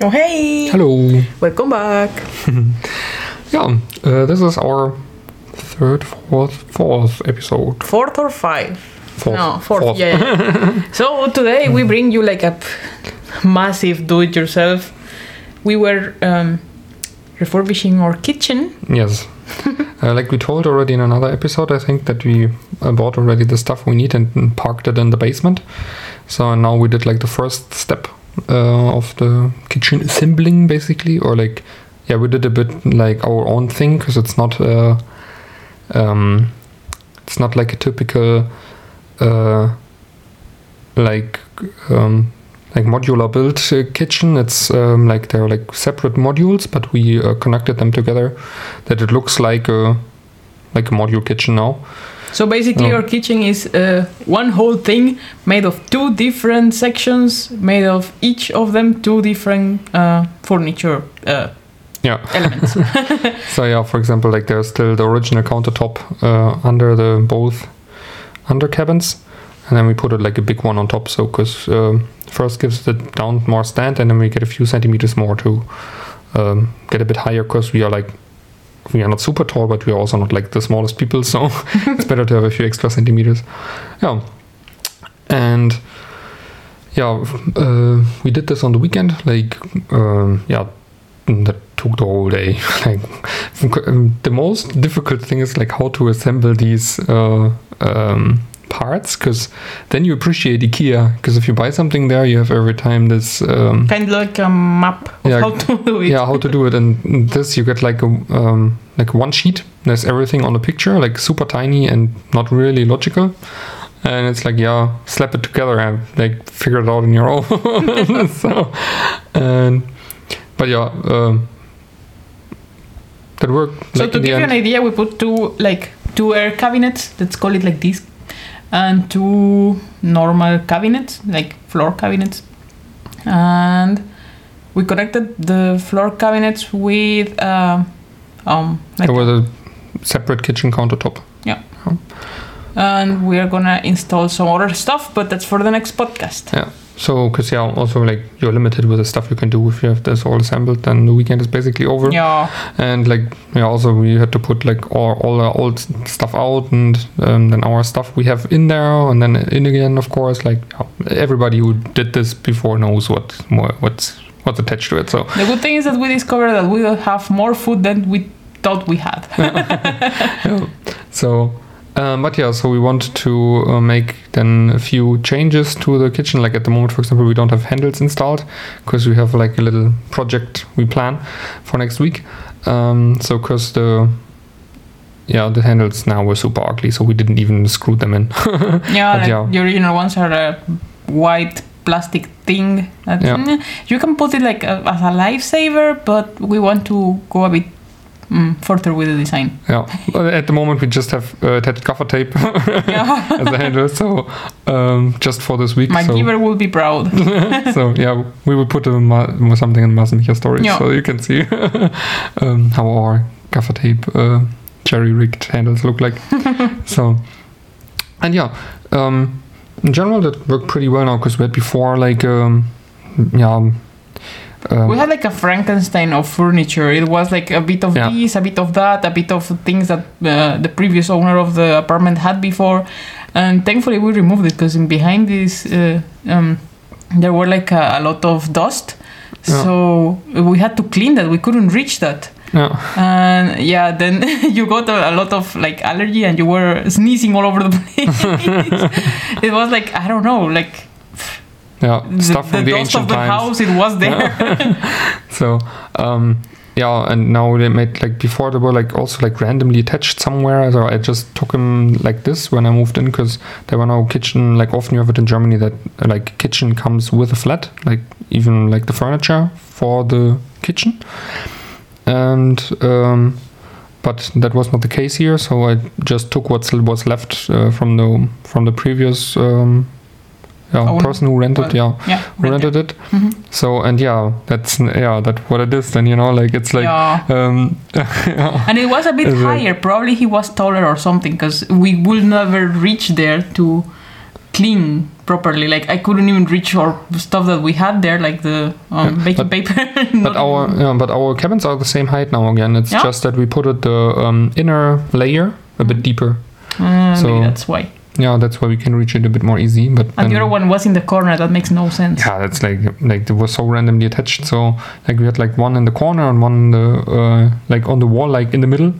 Oh, hey! Hello. Welcome back. Yeah, uh, this is our third, fourth, fourth episode. Fourth or five? Fourth. No, fourth. Fourth. Yeah. yeah. so today we bring you like a massive do-it-yourself. We were um, refurbishing our kitchen. Yes. uh, like we told already in another episode, I think that we uh, bought already the stuff we need and, and parked it in the basement. So now we did like the first step uh, of the kitchen assembling, basically, or like yeah, we did a bit like our own thing because it's not uh, um, it's not like a typical uh, like um, like modular built uh, kitchen. It's um, like they're like separate modules, but we uh, connected them together that it looks like a like a module kitchen now. So basically, Oh. our kitchen is uh, one whole thing made of two different sections, made of each of them two different uh, furniture uh, Yeah. elements. So yeah, for example, like there's still the original countertop uh, under the both under cabins, and then we put it like a big one on top. So because um, first gives the down more stand, and then we get a few centimeters more to um, get a bit higher because we are like we are not super tall, but we are also not like the smallest people. So it's better to have a few extra centimeters. Yeah, and yeah, uh, we did this on the weekend. Like um, yeah, that took the whole day. like the most difficult thing is like how to assemble these uh, um, parts because then you appreciate IKEA because if you buy something there, you have every time this. Um, kind of like a map of Yeah. how to do it. yeah, how to do it, and this you get like a um, like one sheet. There's everything on the picture, like super tiny and not really logical. And it's like, yeah, slap it together and like figure it out on your own. so, and but yeah, um, that worked. So like, to give you an idea, we put two like two air cabinets. Let's call it like this, and two normal cabinets, like floor cabinets, and we connected the floor cabinets with um, um like There was a separate kitchen countertop. Yeah. And we are gonna install some other stuff, but that's for the next podcast. Yeah. So, because yeah, also like you're limited with the stuff you can do if you have this all assembled, then the weekend is basically over. Yeah, and like yeah also we had to put like all, all our old stuff out and um, then our stuff we have in there and then in again of course like everybody who did this before knows what what- what's what's attached to it so the good thing is that we discovered that we have more food than we thought we had. yeah. so um, but yeah so we want to uh, make then a few changes to the kitchen like at the moment for example we don't have handles installed because we have like a little project we plan for next week um, so because the yeah the handles now were super ugly so we didn't even screw them in Yeah, like yeah. the original ones are a white plastic thing. That, Yeah. You can put it like a, as a lifesaver, but we want to go a bit mm, further with the design. yeah at the moment we just have uh, attached gaffer tape Yeah. as a handle so um, just for this week My so, giver will be proud. so yeah we will put ma- something in Masenmicha stories Yeah. so you can see um, how our gaffer tape uh, jerry rigged handles look like so and yeah um, in general that worked pretty well now because we had before like um, yeah um, we had like a Frankenstein of furniture. It was like a bit of Yeah. this, a bit of that, a bit of things that uh, the previous owner of the apartment had before. And thankfully, we removed it because in behind this, uh, um, there were like a, a lot of dust. Yeah. So we had to clean that. We couldn't reach that. yeah And yeah, then you got a lot of like allergy and you were sneezing all over the place. it was like, I don't know, like yeah the, stuff from the, dust ancient the times house, it was there. So, um, yeah, and now they made like before they were like also like randomly attached somewhere. So I just took them like this when I moved in because there were no kitchen. Like often you have it in Germany that uh, like kitchen comes with a flat, like even like the furniture for the kitchen. And um, but that was not the case here. So I just took what was left uh, from the from the previous um, yeah, Owner? person who rented. Well, yeah, yeah. who rented it. Mhm. So and yeah, that's yeah, that what it is. Then you know, like it's like yeah. um, yeah, And it was a bit It's like- higher. Probably he was taller or something because we will never reach there to clean properly. Like I couldn't even reach our stuff that we had there, like the um, Yeah, baking but- paper. But our yeah, but our cabins are the same height now again. It's Yeah. just that we put it the um, inner layer a bit deeper. Uh, so- maybe that's why. Yeah, that's why we can reach it a bit more easy. But And the other one was in the corner. That makes no sense. yeah, that's like like it was so randomly attached. So like we had like one in the corner and one in the uh, like on the wall, like in the middle,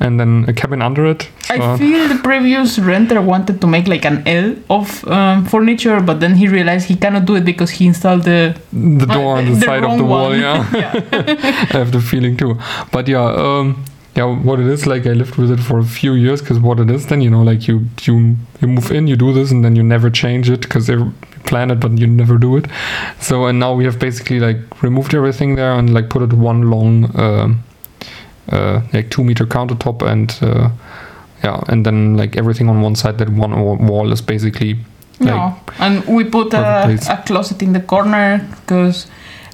and then a cabin under it. I feel the previous renter wanted to make like an L of um, furniture, but then he realized he cannot do it because he installed the the door on the, the side of the wall. one. Yeah, yeah. I have the feeling too. But yeah, um, yeah, what it is like, I lived with it for a few years because what it is, then you know, like you you you move in, you do this, and then you never change it because you plan it, but you never do it. So and now we have basically like removed everything there and like put it one long, um, uh, like two meter countertop and. Uh, yeah, and then like everything on one side, that one wall is basically No, and we put a, a closet in the corner because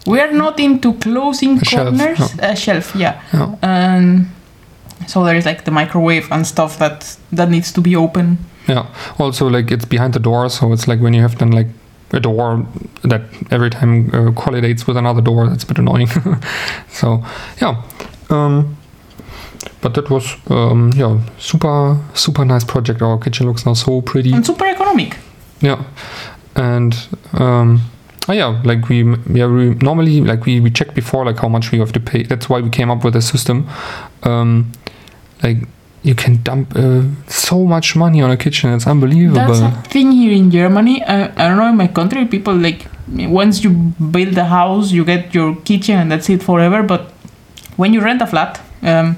we are not into closing A shelf, corners. A shelf, yeah. And so there is like the microwave and stuff that that needs to be open. Yeah. Also, like it's behind the door, so it's like when you have then like a door that every time uh, collidates with another door, that's a bit annoying. so yeah. Um, but that was um, yeah super super nice project. Our kitchen looks now so pretty. And super economic. Yeah, and um, oh yeah, like we yeah we normally like we we check before like how much we have to pay. That's why we came up with a system. Um, like you can dump uh, so much money on a kitchen. It's unbelievable. That's a thing here in Germany. I, I don't know in my country, people like once you build a house, you get your kitchen and that's it forever. But when you rent a flat, um,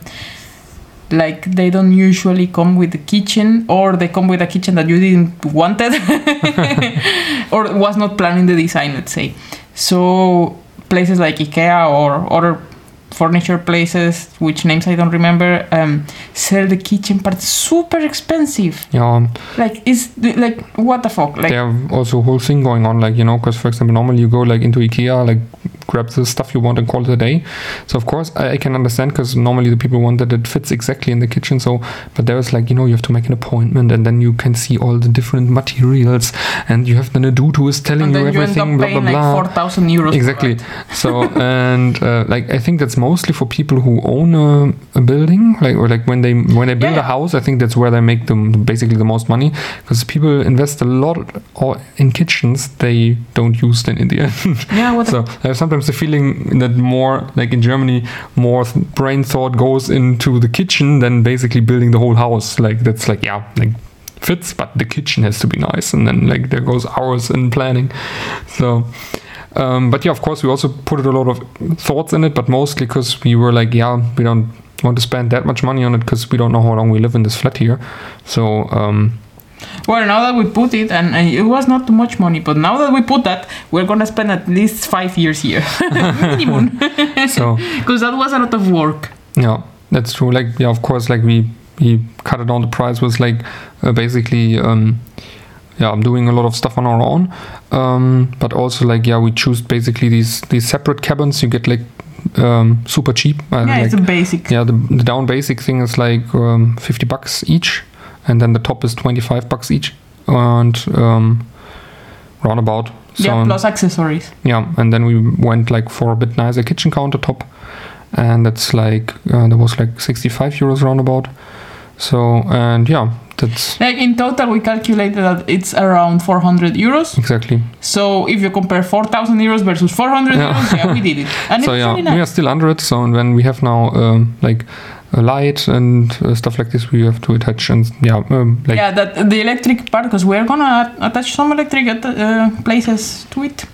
like they don't usually come with the kitchen, or they come with a kitchen that you didn't wanted, or was not planned in the design. Let's say. So places like IKEA or other furniture places, which names I don't remember, um, sell the kitchen parts super expensive. yeah, Like is like what the fuck? Like they have also whole thing going on, like you know, because for example, normally you go like into IKEA, like grab the stuff you want and call it a day. So of course I, I can understand because normally the people want that it fits exactly in the kitchen. So, but there's like you know you have to make an appointment and then you can see all the different materials and you have then a dude who is telling and you you everything, up blah blah paying like blah. four thousand euros. Exactly. So and uh, like I think that's mostly for people who own a, a building, like or like when they when they build Yeah, a house. I think that's where they make them basically the most money because people invest a lot or in kitchens they don't use them in the end. Yeah. So I have the feeling that more like in Germany, more brain thought goes into the kitchen than basically building the whole house. Like that's like yeah, like fits, but the kitchen has to be nice, and then like there goes hours in planning. So. Um, but yeah, of course, we also put a lot of thoughts in it, but mostly because we were like, yeah, we don't want to spend that much money on it because we don't know how long we live in this flat here. So um, Well, now that we put it, and, and it was not too much money, but now that we put that, we're gonna spend at least five years here, minimum, so because that was a lot of work. Yeah, that's true. Like, yeah, of course, like we we cut it down. The price was like uh, basically, um, yeah, I'm doing a lot of stuff on our own, um, but also like yeah, we choose basically these these separate cabins. You get like um, super cheap. Uh, yeah, like, it's a basic. yeah, the, the down basic thing is like um, 50 bucks each, and then the top is 25 bucks each, and um, roundabout. So yeah, plus accessories. yeah, and then we went like for a bit nicer kitchen countertop, and that's like uh, that was like 65 euros roundabout. So and yeah, that's Like in total, we calculated that it's around 400 euros. exactly. So if you compare 4,000 euros versus 400 Yeah. euros, yeah, we did it, and so it's yeah, really we are still under it. So and when we have now um, like a light and uh, stuff like this, we have to attach and yeah, um, like yeah, that the electric part because we're gonna at- attach some electric at, uh, places to it,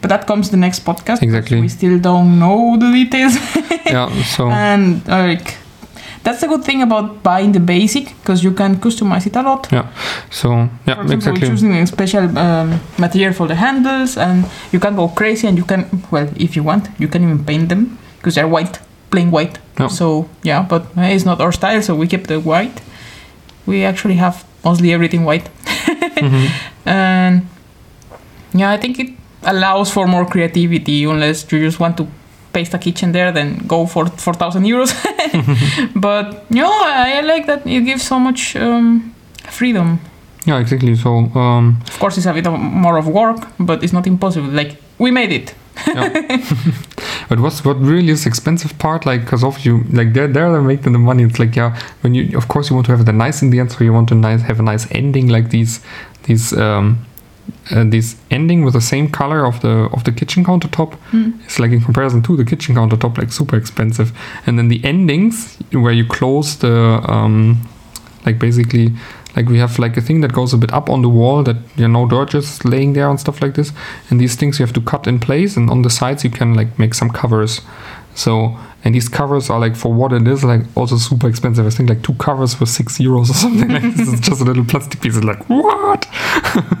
but that comes the next podcast. Exactly. We still don't know the details, yeah. So and uh, like that's the good thing about buying the basic because you can customize it a lot. Yeah. So yeah, For example, exactly. choosing a special um, material for the handles, and you can go crazy, and you can well, if you want, you can even paint them because they're white, plain white. Yeah. So yeah, but uh, it's not our style, so we kept the white. We actually have mostly everything white, Mhm. and yeah, I think it allows for more creativity. Unless you just want to paste a kitchen there, then go for four thousand euros. but no, I, I like that it gives so much um, freedom. yeah, exactly. So um, Of course, it's a bit of more of work, but it's not impossible. Like we made it. But what's what really is expensive part, like, because of you, like, they're there they make the money. It's like, yeah, when you, of course, you want to have the nice in the end, so you want to nice have a nice ending, like these, these, um, uh, this ending with the same color of the of the kitchen countertop. Mm. It's like in comparison to the kitchen countertop, like super expensive. And then the endings where you close the, um, like basically, like we have like a thing that goes a bit up on the wall that you know dirt just laying there and stuff like this. And these things you have to cut in place, and on the sides you can like make some covers. So and these covers are like for what it is, like also super expensive. I think like two covers for six euros or something like this. It's just a little plastic piece. It's like what?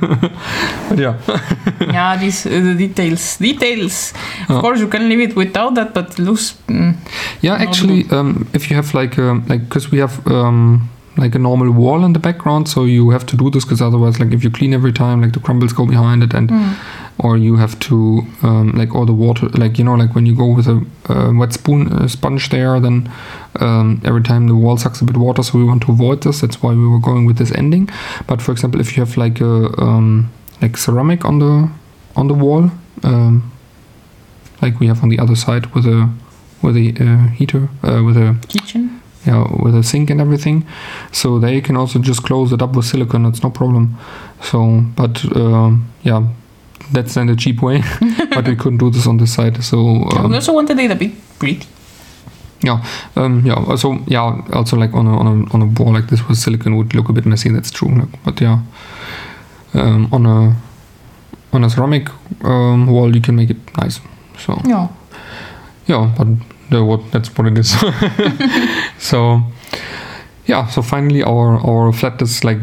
but yeah, yeah, these uh, the details, details. Of Oh. course, you can leave it without that, but looks. Mm, Yeah, actually, um, if you have like um, like because we have um, like a normal wall in the background, so you have to do this because otherwise, like if you clean every time, like the crumbles go behind it, and mm. or you have to um, like all the water, like you know, like when you go with a uh, wet spoon uh, sponge there, then um, every time the wall sucks a bit water, so we want to avoid this. That's why we were going with this ending. But for example, if you have like a um, like ceramic on the on the wall, um, like we have on the other side with a with a uh, heater uh, with a kitchen. Yeah with a sink and everything so there you can also just close it up with silicone it's no problem so but um, yeah that's then the cheap way but we couldn't do this on this side so we um, also wanted it a bit pretty. um, yeah also yeah also like on a, on a on a wall like this with silicone would look a bit messy that's true like, but yeah um, on a on a ceramic um, wall you can make it nice so Yeah. yeah but the, what that's what it is so yeah so finally our our flat is like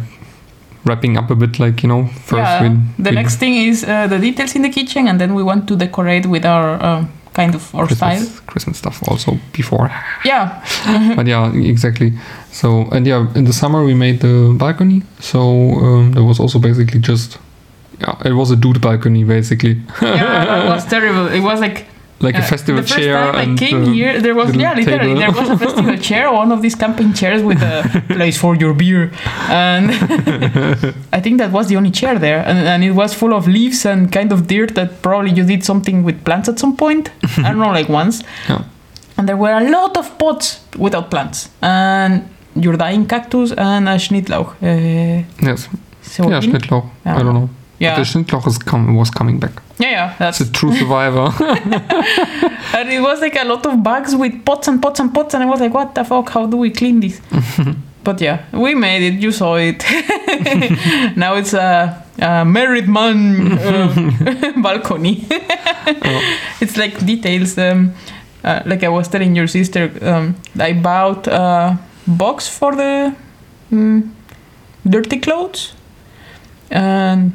wrapping up a bit like you know first yeah. we, the we next thing is uh, the details in the kitchen, and then we want to decorate with our uh, kind of our style. Christmas, Christmas stuff also before Yeah. but yeah exactly so and yeah in the summer we made the balcony so um, there was also basically just yeah it was a dude balcony basically yeah, that was terrible. It was like like a uh, festival the first chair time I and came uh, here, there was yeah, literally table. there was a festival chair, one of these camping chairs with a place for your beer, and I think that was the only chair there, and, and it was full of leaves and kind of dirt that probably you did something with plants at some point. I don't know, like once. Yeah. And there were a lot of pots without plants, and your dying cactus and a Schnittlauch. Uh, yes so yeah Schnittlauch I don't know yeah, the Schnittlauch is com- was coming back yeah, yeah, that's it's a true survivor And it was like a lot of bags with pots and pots and pots, and I was like, what the fuck? How do we clean this? but yeah, we made it. You saw it. now it's a, a married man uh, balcony. It's like details. Um, uh, like I was telling your sister, um, I bought a box for the mm, dirty clothes, and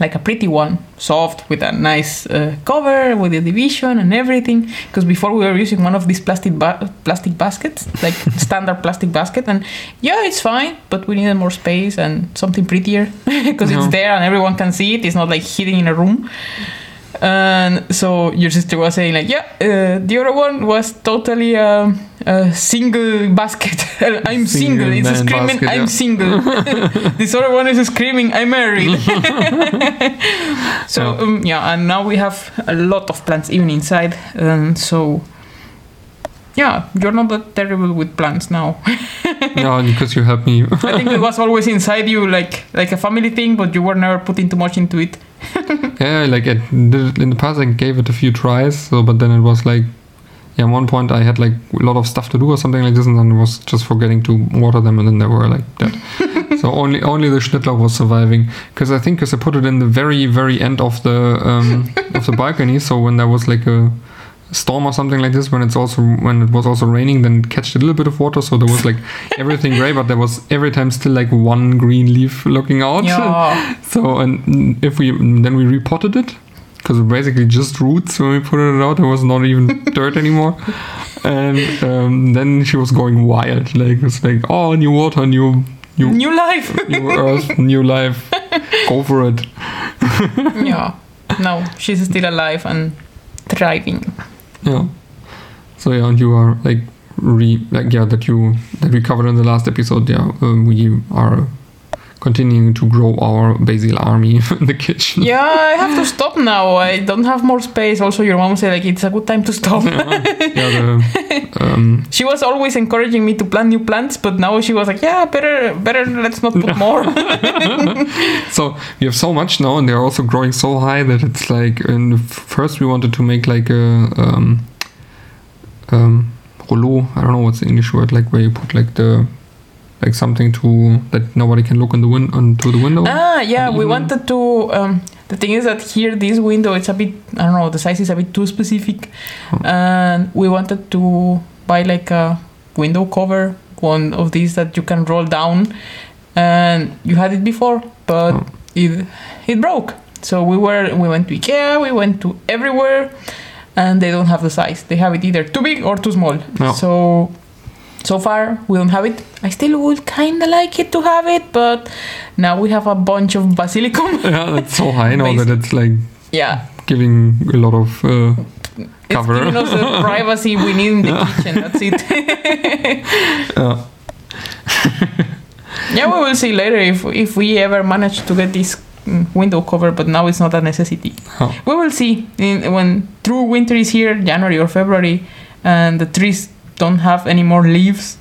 like a pretty one, soft with a nice uh, cover with a division and everything. Because before we were using one of these plastic ba- plastic baskets, like standard plastic basket, and yeah, it's fine, but we needed more space and something prettier because Yeah. it's there and everyone can see it. It's not like hidden in a room. And so your sister was saying like, yeah, uh, the other one was totally um, a single basket. I'm single. Single It's screaming, basket, I'm yeah. single. this other one is screaming, I'm married. so Yeah. um, yeah, and now we have a lot of plants even inside. And so yeah, you're not that terrible with plants now. yeah because you helped me I think it was always inside you, like like a family thing, but you were never putting too much into it. Yeah, like I did it in the past, I gave it a few tries. So, but then it was like, yeah, at one point I had like a lot of stuff to do or something like this, and then I was just forgetting to water them, and then they were like dead. so only only the Schnittlauch was surviving because I think because I put it in the very very end of the um, of the balcony. So when there was like a storm or something like this, when it's also when it was also raining, then it catched a little bit of water. So there was like everything gray, but there was every time still like one green leaf looking out. Yeah. So and if we then we repotted it because basically just roots when we put it out, there was not even dirt anymore. And um, then she was going wild, like it's like oh new water, new new New life. new earth, new life. Go for it. yeah. No, she's still alive and thriving. Yeah. So yeah, and you are like re like yeah that you that we covered in the last episode. Yeah, um, we are continuing to grow our basil army in the kitchen. Yeah, I have to stop now. I don't have more space. Also, your mom said like it's a good time to stop. yeah, the, um, she was always encouraging me to plant new plants, but now she was like, "Yeah, better, better. Let's not put more." so we have so much now, and they're also growing so high that it's like. In the first, we wanted to make like a um, um, rouleau. I don't know what's the English word, like where you put like the like something to that nobody can look in the win onto the window. ah, yeah, we wanted to. Um, the thing is that here, this window, it's a bit. I don't know. The size is a bit too specific, Oh. and we wanted to buy like a window cover, one of these that you can roll down, and you had it before, but Oh. it it broke. So we were we went to IKEA, we went to everywhere, and they don't have the size. They have it either too big or too small. No. So so far we don't have it. I still would kind of like it to have it, but now we have a bunch of basilicum. yeah, it's so high now that it's like yeah, giving a lot of. Uh, it's Cover. giving us the privacy we need in the Yeah. kitchen. That's it. uh, yeah, we will see later if if we ever manage to get this window cover, but now it's not a necessity. We will see in, when true winter is here, January or February, and the trees don't have any more leaves.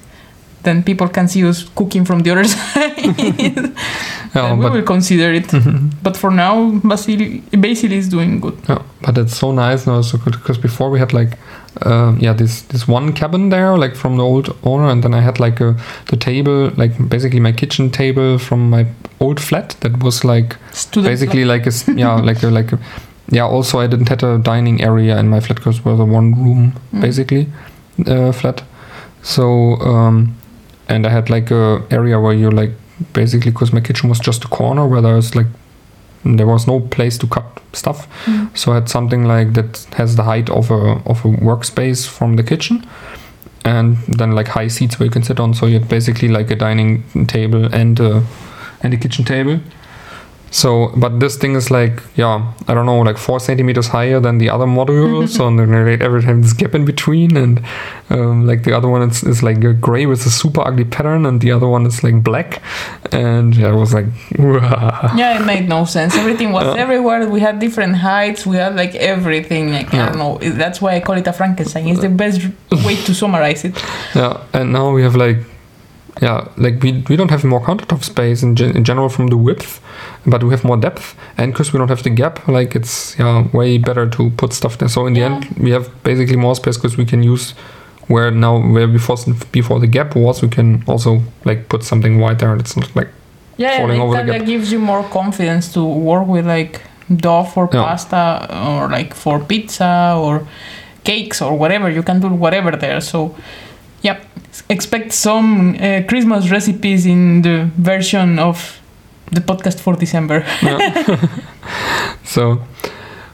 Then people can see us cooking from the other side. yeah, we but will consider it. But for now, Basil Basil is doing good. Yeah, but it's so nice now, so good because before we had like, uh, yeah, this this one cabin there, like from the old owner, and then I had like a the table, like basically my kitchen table from my old flat that was like Student basically like a yeah like a like a, yeah. Also, I didn't have a dining area in my flat because it was a one room Mm. basically uh, flat. So um, and I had like a area where you like basically because my kitchen was just a corner where there was like there was no place to cut stuff. Mm. So I had something like that has the height of a of a workspace from the kitchen, and then like high seats where you can sit on. So you had basically like a dining table and a and a kitchen table. So, but this thing is like, yeah, I don't know, like four centimeters higher than the other module. so then like every time this gap in between, and um, like the other one is, is like a gray with a super ugly pattern, and the other one is like black. And yeah, I was like, Yeah, it made no sense. Everything was Yeah. everywhere. We had different heights. We had like everything. Like I don't know. That's why I call it a Frankenstein. It's the best way to summarize it. Yeah, and now we have like, yeah, like we, we don't have more countertop space in, gen- in general from the width, but we have more depth, and because we don't have the gap, like it's yeah way better to put stuff there. So in the Yeah. end, we have basically more space because we can use where now where before before the gap was, we can also like put something white there, and it's not like Yeah, Falling it over the kinda gap. gives you more confidence to work with like dough for Yeah. pasta or like for pizza or cakes or whatever. You can do whatever there. So, yep. Expect some uh, Christmas recipes in the version of the podcast for December. yeah. so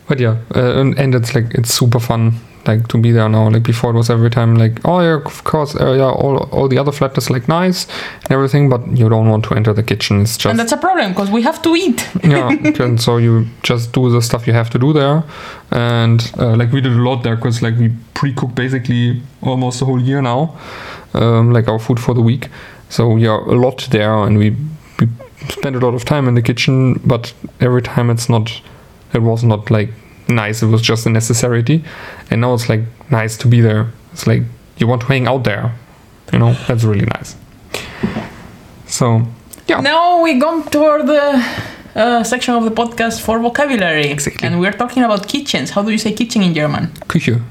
but yeah uh, and, and it's like it's super fun like to be there now like before it was every time like oh yeah of course uh, yeah all, all the other flat is like nice and everything but you don't want to enter the kitchen. It's just and that's a problem because we have to eat. yeah and so you just do the stuff you have to do there. And uh, like we did a lot there because like we pre-cook basically almost the whole year now um, like our food for the week. So yeah a lot there and we, we spend a lot of time in the kitchen but every time it's not it was not like nice it was just a necessity and now it's like nice to be there it's like you want to hang out there you know that's really nice so Yeah. Now we gone toward the uh, section of the podcast for vocabulary. Exactly. And we're talking about kitchens. How do you say kitchen in German? Küche.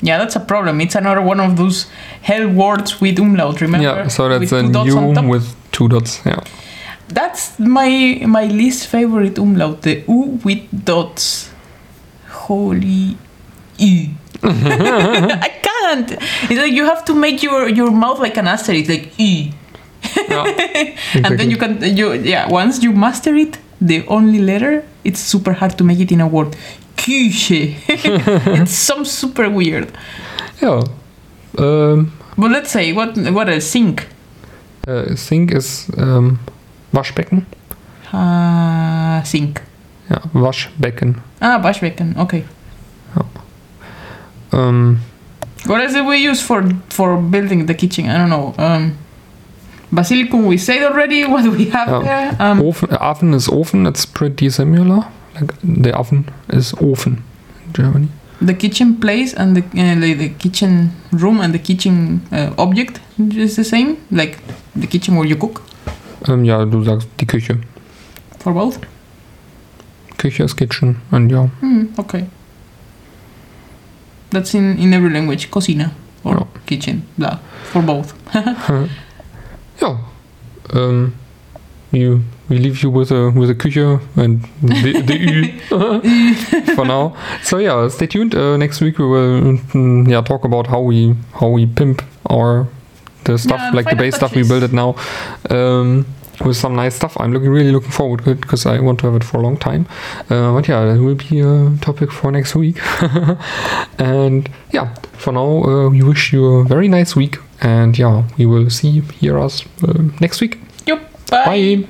Yeah, that's a problem. It's another one of those hell words with umlaut, remember? Yeah, so that's With a two dots on top. U with two dots. Yeah. That's my my least favorite umlaut, the U with dots. Holy e. I can't. It's like you have to make your, your mouth like an asterisk, like e. yeah. And then you can you yeah, once you master it, the only letter, it's super hard to make it in a word. Küche. it's some super weird. Yeah. Um, But let's say what what a sink. uh, Sink is um, Waschbecken. Uh, sink. Ja, Waschbecken. Ah, Waschbecken. Okay. Um, What is it we use for for building the kitchen? I don't know. Um, Basilicum, we said already what we have Yeah. there. Um, Ofen, oven is ofen. That's pretty similar. Like the oven is ofen in Germany. the kitchen place and the uh, like the kitchen room and the kitchen uh, object is the same. Like the kitchen where you cook Ähm, ja, du sagst die Küche. for both. Küche Kitchen. and ja, Hmm, okay. That's in in every language. Cocina or Ja. kitchen. Blah. For both. yeah. Ähm, you, we leave you with a with a Küche and the, the Ü for now. So yeah, stay tuned. Uh, next week we will mm, yeah talk about how we how we pimp our the stuff Yeah, like the base stuff we touches. build it now. Um, with some nice stuff. I'm looking really looking forward to it because I want to have it for a long time. Uh, but yeah, that will be a topic for next week. and yeah, for now, uh, we wish you a very nice week. And yeah, we will see hear us uh, next week. Yup. Bye. Bye.